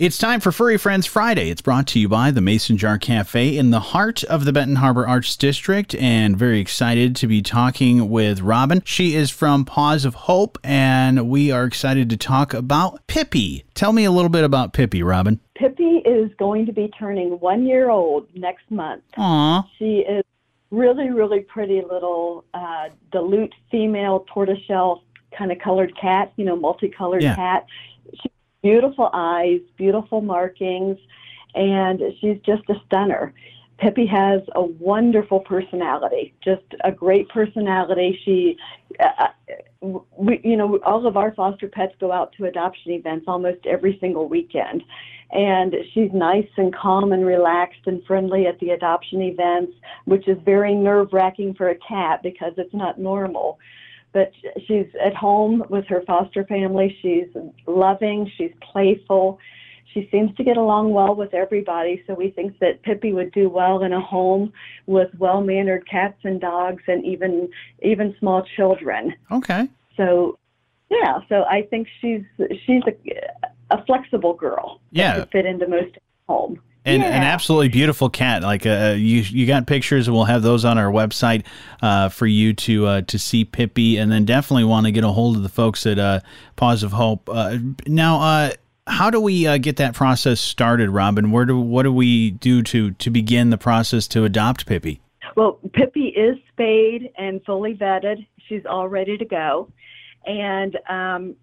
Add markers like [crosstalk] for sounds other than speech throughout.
It's time for Furry Friends Friday. It's brought to you by the Mason Jar Cafe in the heart of the Benton Harbor Arts District, and very excited to be talking with Robin. She is from Paws of Hope, and we are excited to talk about Pippi. Tell me a little bit about Pippi, Robin. Pippi is going to be turning one year old next month. Aw. She is really, really pretty little uh, dilute female tortoiseshell kind of colored cat, you know, multicolored Yeah. cat. She beautiful eyes, beautiful markings, and she's just a stunner. Pippi has a wonderful personality, just a great personality. She, uh, we, you know, all of our foster pets go out to adoption events almost every single weekend. And she's nice and calm and relaxed and friendly at the adoption events, which is very nerve wracking for a cat because it's not normal but she's at home with her foster family. She's loving, she's playful. She seems to get along well with everybody, so we think that Pippi would do well in a home with well-mannered cats and dogs and even even small children. Okay. So yeah, so I think she's she's a, a flexible girl. that Yeah. could fit into most home. And yeah. an absolutely beautiful cat. Like uh, you, you got pictures, and we'll have those on our website uh, for you to uh, to see Pippi, and then definitely want to get a hold of the folks at uh, Paws of Hope. Uh, now, uh, how do we uh, get that process started, Robin? Where do what do we do to to begin the process to adopt Pippi? Well, Pippi is spayed and fully vetted. She's all ready to go. And um,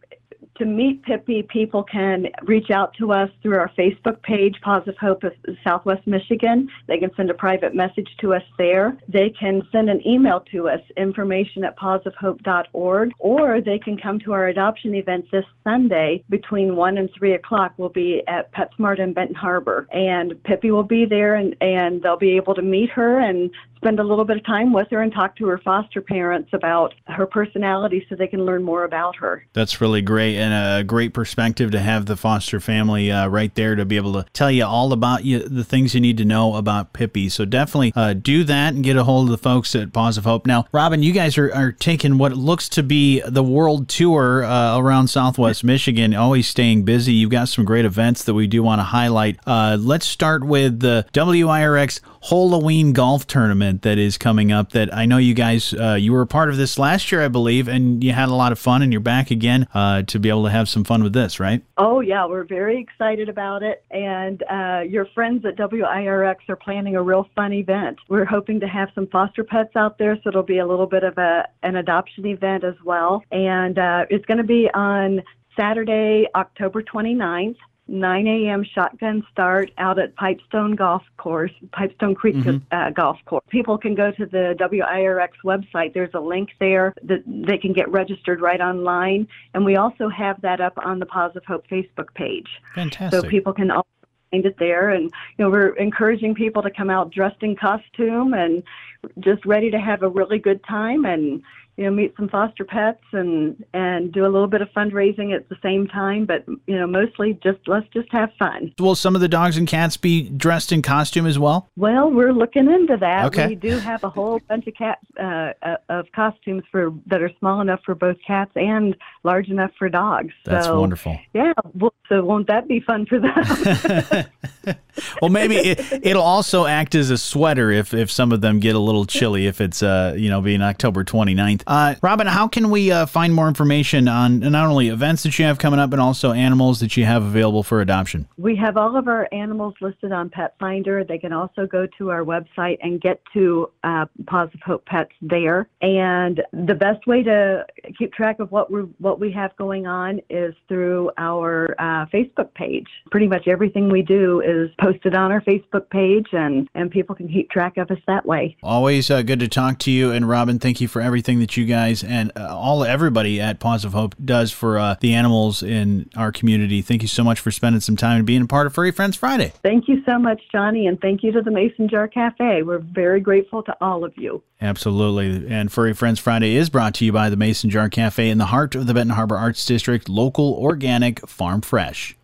to meet Pippi, people can reach out to us through our Facebook page, Paws of Hope of Southwest Michigan. They can send a private message to us there. They can send an email to us, information at pawsofhope.org, or they can come to our adoption event this Sunday between 1 and 3 o'clock. We'll be at PetSmart in Benton Harbor. And Pippi will be there, and, and they'll be able to meet her and spend a little bit of time with her and talk to her foster parents about her personality so they can learn more about her. That's really great and a great perspective to have the foster family uh, right there to be able to tell you all about you, the things you need to know about Pippi. So definitely uh, do that and get a hold of the folks at Paws of Hope. Now, Robin, you guys are, are taking what looks to be the world tour uh, around Southwest Michigan, always staying busy. You've got some great events that we do want to highlight. Uh, let's start with the WIRX Halloween Golf Tournament that is coming up. That I know you guys, uh, you were a part of this last year, I believe, and you had a lot of fun, and you're back again uh, to be able to have some fun with this, right? Oh, yeah, we're very excited about it. And uh, your friends at WIRX are planning a real fun event. We're hoping to have some foster pets out there, so it'll be a little bit of a, an adoption event as well. And uh, it's going to be on Saturday, October 29th. 9 a.m. shotgun start out at Pipestone Golf Course, Pipestone Creek uh, Golf Course. People can go to the WIRX website. There's a link there that they can get registered right online. And we also have that up on the of Hope Facebook page. Fantastic. So people can also find it there. And, you know, we're encouraging people to come out dressed in costume and just ready to have a really good time and, you know, meet some foster pets and, and do a little bit of fundraising at the same time. But, you know, mostly just let's just have fun. Will some of the dogs and cats be dressed in costume as well? Well, we're looking into that. Okay. We do have a whole [laughs] bunch of cat uh, uh, of costumes for that are small enough for both cats and large enough for dogs. That's so, wonderful. Yeah, well, so won't that be fun for them? [laughs] [laughs] Well, maybe it, it'll also act as a sweater if, if some of them get a little chilly if it's, uh, you know, being October 29th. Uh, Robin, how can we uh, find more information on not only events that you have coming up, but also animals that you have available for adoption? we have all of our animals listed on Petfinder. They can also go to our website and get to uh, Paws of Hope Pets there. And the best way to keep track of what we what we have going on is through our uh, Facebook page. Pretty much everything we do is posted on our Facebook page, and and people can keep track of us that way. Always uh, good to talk to you. And Robin, thank you for everything that you guys and uh, all everybody at Paws of Hope does for uh, the animals in our community. Thank you so much for spending some time and being a part of Furry Friends Friday. Thank you so much, Johnny, and thank you to the Mason Jar Cafe. We're very grateful to all of you. Absolutely. And Furry Friends Friday is brought to you by the Mason Jar Cafe in the heart of the Benton Harbor Arts District, local, organic, farm fresh.